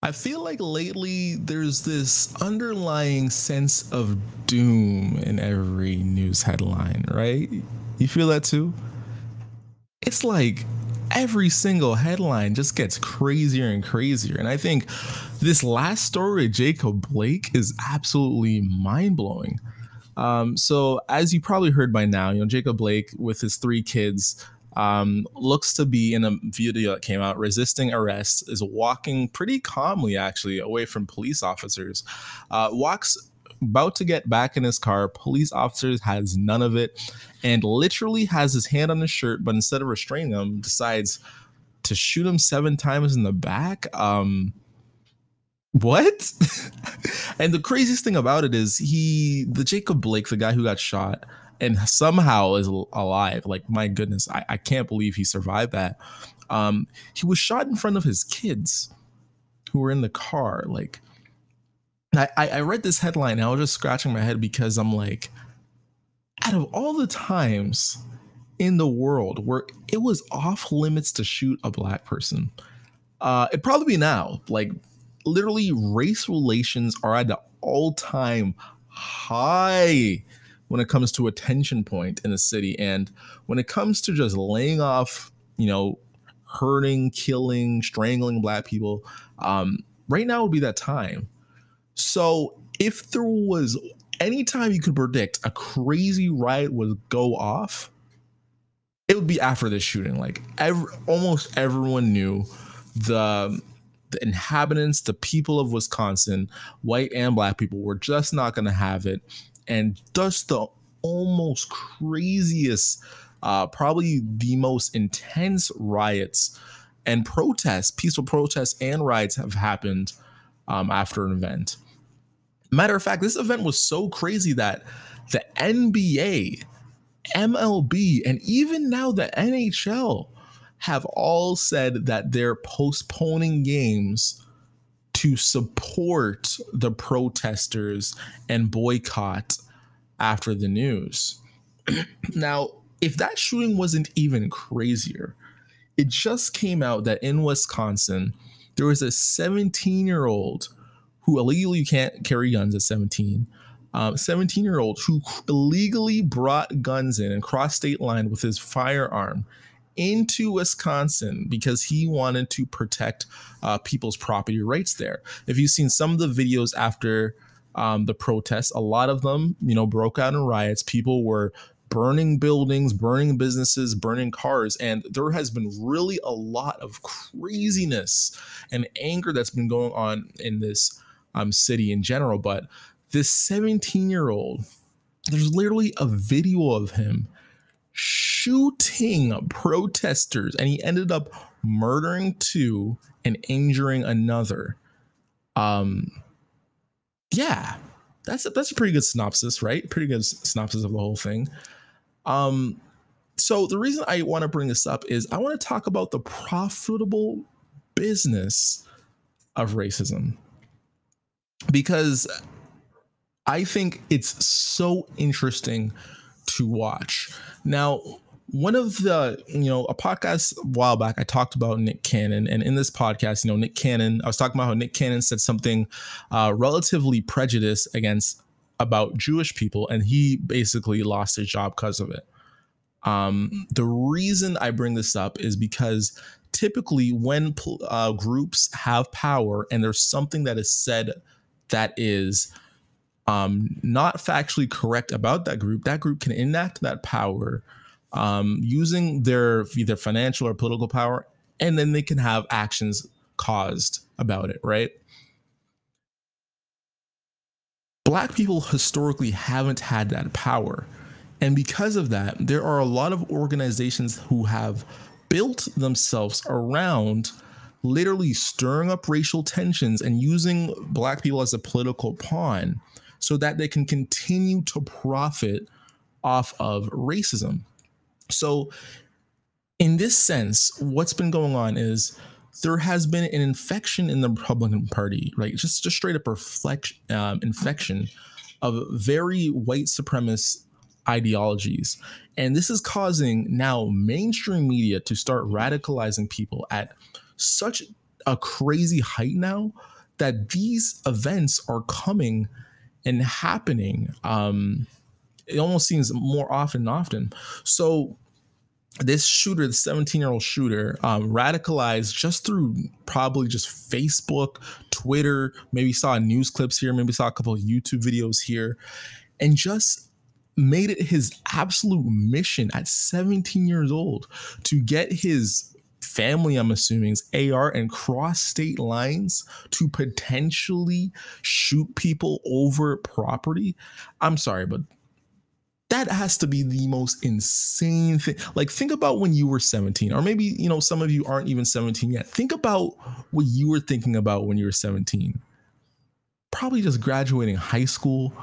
I feel like lately there's this underlying sense of doom in every news headline, right? You feel that too? It's like every single headline just gets crazier and crazier. And I think this last story, Jacob Blake, is absolutely mind blowing. Um, so, as you probably heard by now, you know, Jacob Blake with his three kids um, looks to be in a video that came out. Resisting arrest is walking pretty calmly actually away from police officers. Uh, walks about to get back in his car. Police officers has none of it and literally has his hand on his shirt but instead of restraining him decides to shoot him seven times in the back. Um what? And the craziest thing about it is he the jacob blake the guy who got shot and somehow is alive. Like my goodness, I, I can't believe he survived that. Um, he was shot in front of his kids who were in the car. Like I, I read this headline and I was just scratching my head because I'm like, out of all the times in the world where it was off limits to shoot a black person, uh, it'd probably be now. Like literally, race relations are at the all-time high when it comes to a tension point in the city. And when it comes to just laying off, you know, hurting, killing, strangling black people, um, right now would be that time. So if there was any time you could predict a crazy riot would go off, it would be after this shooting. Like every, almost everyone knew the the inhabitants, the people of Wisconsin, white and black people, were just not going to have it and just the almost craziest, uh, probably the most intense riots and protests, peaceful protests and riots have happened um, after an event. Matter of fact, this event was so crazy that the NBA, MLB, and even now the NHL have all said that they're postponing games to support the protesters and boycott after the news. now, if that shooting wasn't even crazier, it just came out that in Wisconsin, there was a 17 year old who illegally can't carry guns at 17. 17 um, year old who illegally brought guns in and crossed state line with his firearm into Wisconsin because he wanted to protect uh, people's property rights there. If you've seen some of the videos after um, the protests, a lot of them, you know, broke out in riots. People were burning buildings, burning businesses, burning cars. And there has been really a lot of craziness and anger that's been going on in this um, city in general. But this 17 year old, there's literally a video of him shooting protesters and he ended up murdering two and injuring another. Um yeah that's a, that's a pretty good synopsis right? Pretty good synopsis of the whole thing. Um so the reason i want to bring this up is i want to talk about the profitable business of racism. Because i think it's so interesting to watch. Now, one of the, you know, a podcast a while back, I talked about Nick Cannon. And in this podcast, you know, Nick Cannon, I was talking about how Nick Cannon said something uh, relatively prejudiced against about Jewish people, and he basically lost his job because of it. Um, the reason I bring this up is because typically when uh, groups have power and there's something that is said that is um, not factually correct about that group, that group can enact that power um, using their either financial or political power, and then they can have actions caused about it, right? Black people historically haven't had that power. And because of that, there are a lot of organizations who have built themselves around literally stirring up racial tensions and using black people as a political pawn so that they can continue to profit off of racism. So, in this sense, what's been going on is there has been an infection in the Republican Party, right? Just just straight up reflect um, infection of very white supremacist ideologies, and this is causing now mainstream media to start radicalizing people at such a crazy height now that these events are coming and happening. Um, it almost seems more often and often. So this shooter, the 17 year old shooter, um, radicalized just through probably just Facebook, Twitter, maybe saw news clips here, maybe saw a couple of YouTube videos here, and just made it his absolute mission at 17 years old to get his family, I'm assuming, AR and cross state lines to potentially shoot people over property. I'm sorry, but that has to be the most insane thing. Like, think about when you were 17, or maybe, you know, some of you aren't even 17 yet. Think about what you were thinking about when you were 17. Probably just graduating high school,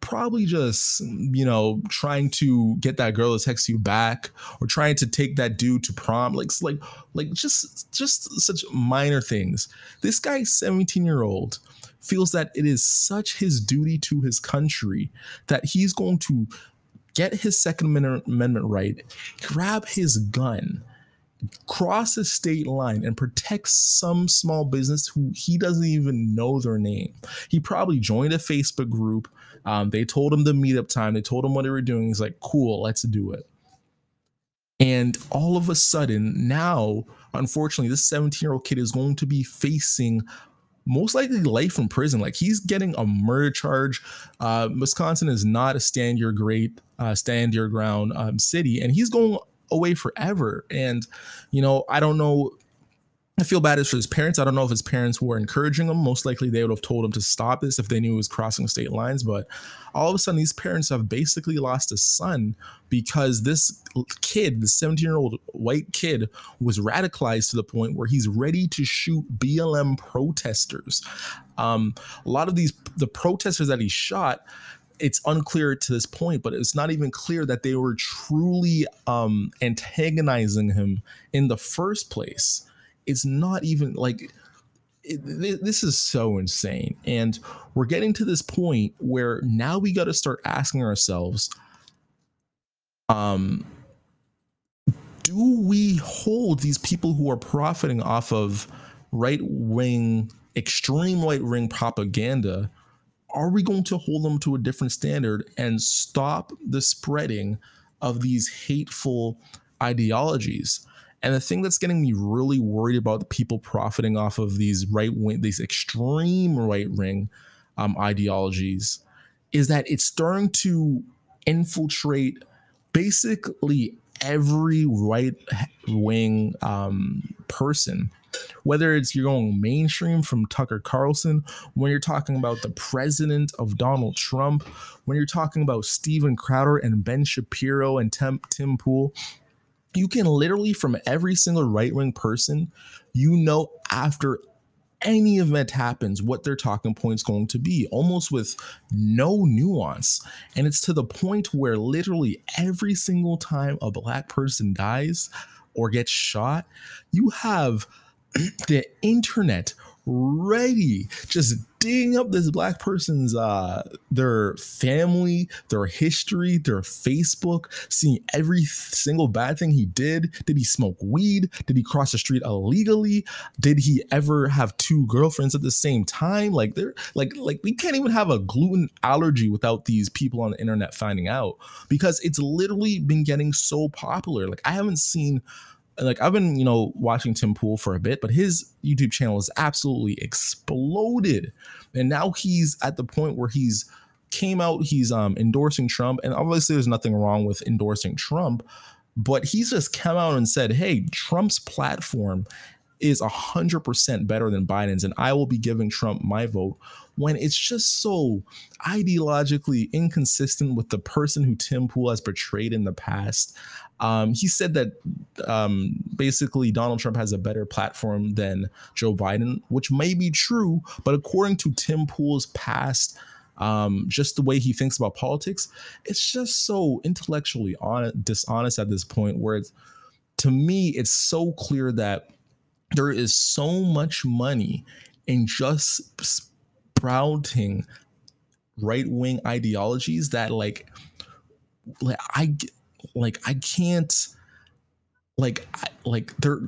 probably just, you know, trying to get that girl to text you back or trying to take that dude to prom. Like, like, like just, just such minor things. This guy, 17 year old, feels that it is such his duty to his country that he's going to get his Second Amendment right, grab his gun, cross a state line, and protect some small business who he doesn't even know their name. He probably joined a Facebook group. Um, they told him the meetup time. They told him what they were doing. He's like, cool, let's do it. And all of a sudden, now, unfortunately, this 17 year old kid is going to be facing most likely life in prison. Like he's getting a murder charge. Uh, Wisconsin is not a stand your great, uh, stand your ground um, city, and he's going away forever. And you know, I don't know I feel bad for his parents. I don't know if his parents were encouraging him. Most likely, they would have told him to stop this if they knew he was crossing state lines. But all of a sudden, these parents have basically lost a son because this kid, the 17 year old white kid, was radicalized to the point where he's ready to shoot BLM protesters. Um, a lot of these, the protesters that he shot, it's unclear to this point, but it's not even clear that they were truly um, antagonizing him in the first place it's not even like it, this is so insane. And we're getting to this point where now we got to start asking ourselves um do we hold these people who are profiting off of right wing extreme right wing propaganda are we going to hold them to a different standard and stop the spreading of these hateful ideologies and the thing that's getting me really worried about the people profiting off of these right wing, these extreme right wing um, ideologies, is that it's starting to infiltrate basically every right wing um, person. Whether it's you're going mainstream from Tucker Carlson, when you're talking about the president of Donald Trump, when you're talking about Steven Crowder and Ben Shapiro and Tim, Tim Pool, you can literally from every single right wing person, you know, after any event happens, what their talking point's going to be, almost with no nuance. And it's to the point where literally every single time a black person dies or gets shot, you have the internet ready. Just digging up this black person's uh their family their history their facebook seeing every single bad thing he did. Did he smoke weed? Did he cross the street illegally? Did he ever have two girlfriends at the same time? Like they're like like we can't even have a gluten allergy without these people on the internet finding out because it's literally been getting so popular. Like i haven't seen like I've been, you know, watching Tim Pool for a bit, but his YouTube channel has absolutely exploded. And now he's at the point where he's came out, he's um endorsing Trump. And obviously there's nothing wrong with endorsing Trump, but he's just come out and said, Hey, Trump's platform is a hundred percent better than Biden's, and I will be giving Trump my vote when it's just so ideologically inconsistent with the person who Tim Pool has portrayed in the past. Um, he said that um, basically Donald Trump has a better platform than Joe Biden, which may be true, but according to Tim Pool's past, um, just the way he thinks about politics, it's just so intellectually on, dishonest at this point. Where it's, to me, it's so clear that there is so much money in just sprouting right wing ideologies that like like I like I can't like I, like they're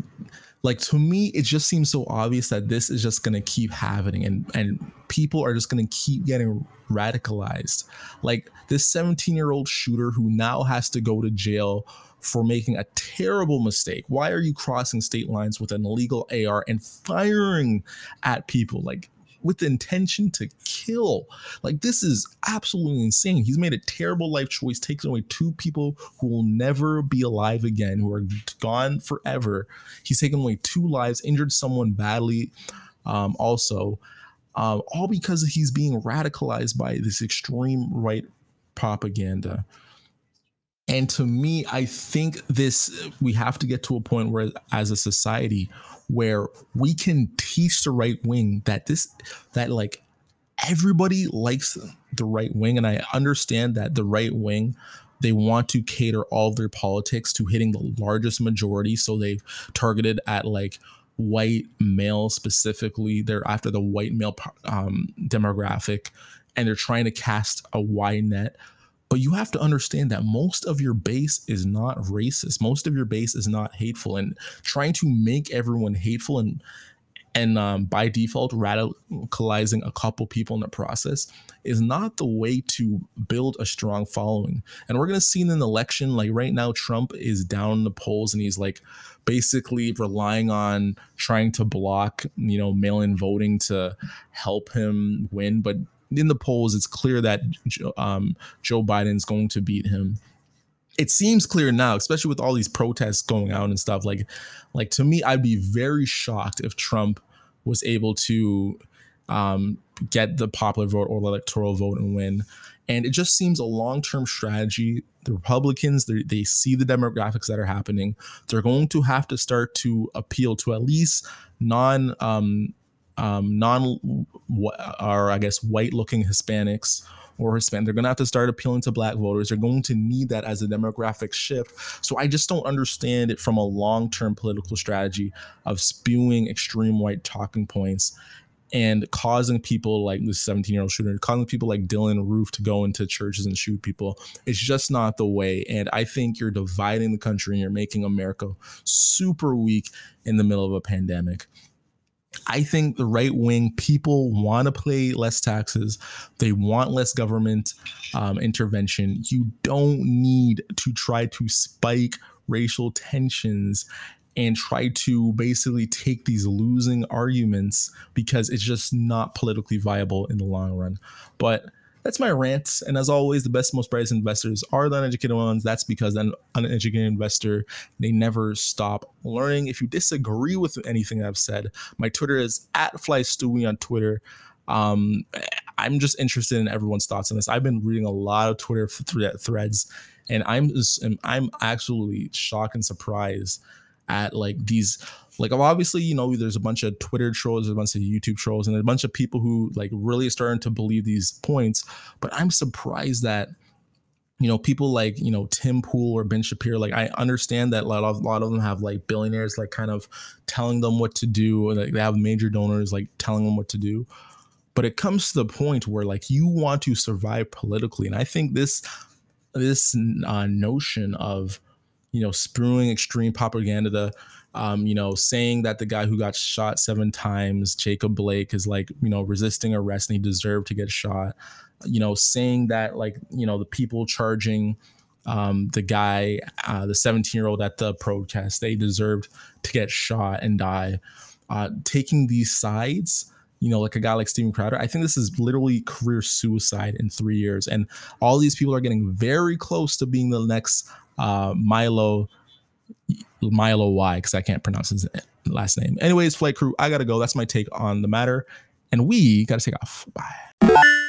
like to me it just seems so obvious that this is just to keep happening and and people are just to keep getting radicalized. Like this 17 year old shooter who now has to go to jail for making a terrible mistake why are you crossing state lines with an illegal ar and firing at people like with the intention to kill. Like this is absolutely insane. He's made a terrible life choice, taking away two people who will never be alive again, who are gone forever. He's taken away two lives, injured someone badly, um, also, uh, all because he's being radicalized by this extreme right propaganda. And to me, I think this we have to get to a point where, as a society, where we can teach the right wing that this that like everybody likes the right wing. And i understand that the right wing they want to cater all their politics to hitting the largest majority. So they've targeted at like white male specifically. They're after the white male um, demographic and they're trying to cast a wide net but you have to understand that most of your base is not racist. Most of your base is not hateful, and trying to make everyone hateful and and um, by default radicalizing a couple people in the process is not the way to build a strong following. And we're gonna see in an election like right now, Trump is down in the polls and he's like basically relying on trying to block you know mail-in voting to help him win, but in the polls, it's clear that um, Joe Biden's going to beat him. It seems clear now, especially with all these protests going out and stuff. Like, like to me, I'd be very shocked if Trump was able to um, get the popular vote or the electoral vote and win. And it just seems a long term strategy. The Republicans, they see the demographics that are happening. They're going to have to start to appeal to at least non um, um, non or I guess white looking Hispanics or Hispanic. They're going to have to start appealing to black voters. They're going to need that as a demographic shift. So I just don't understand it from a long term political strategy of spewing extreme white talking points and causing people like this 17 year old shooter, causing people like Dylann Roof to go into churches and shoot people. It's just not the way. And I think you're dividing the country and you're making America super weak in the middle of a pandemic. I think the right wing people want to pay less taxes. They want less government um, intervention. You don't need to try to spike racial tensions and try to basically take these losing arguments because it's just not politically viable in the long run. But that's my rant. And as always, the best, most brightest investors are the uneducated ones. That's because an uneducated investor, they never stop learning. If you disagree with anything I've said, my Twitter is at FlyStewie on Twitter. Um, I'm just interested in everyone's thoughts on this. I've been reading a lot of Twitter threads, and I'm just, I'm absolutely shocked and surprised at like these like obviously you know there's a bunch of twitter trolls there's a bunch of youtube trolls and a bunch of people who like really starting to believe these points but i'm surprised that you know people like you know tim pool or ben shapiro like i understand that a lot of, a lot of them have like billionaires like kind of telling them what to do like they have major donors like telling them what to do. But it comes to the point where like you want to survive politically and i think this this uh, notion of you know, spewing extreme propaganda, um, you know, saying that the guy who got shot seven times, Jacob Blake, is like, you know, resisting arrest and he deserved to get shot. You know, saying that like, you know, the people charging um, the guy, uh, the 17 year old at the protest, they deserved to get shot and die. Uh, taking these sides, you know, like a guy like Steven Crowder, I think this is literally career suicide in three years. And all these people are getting very close to being the next uh, Milo Milo Y because I can't pronounce his last name. Anyways, flight crew, I gotta go. That's my take on the matter, and we gotta take off. Bye.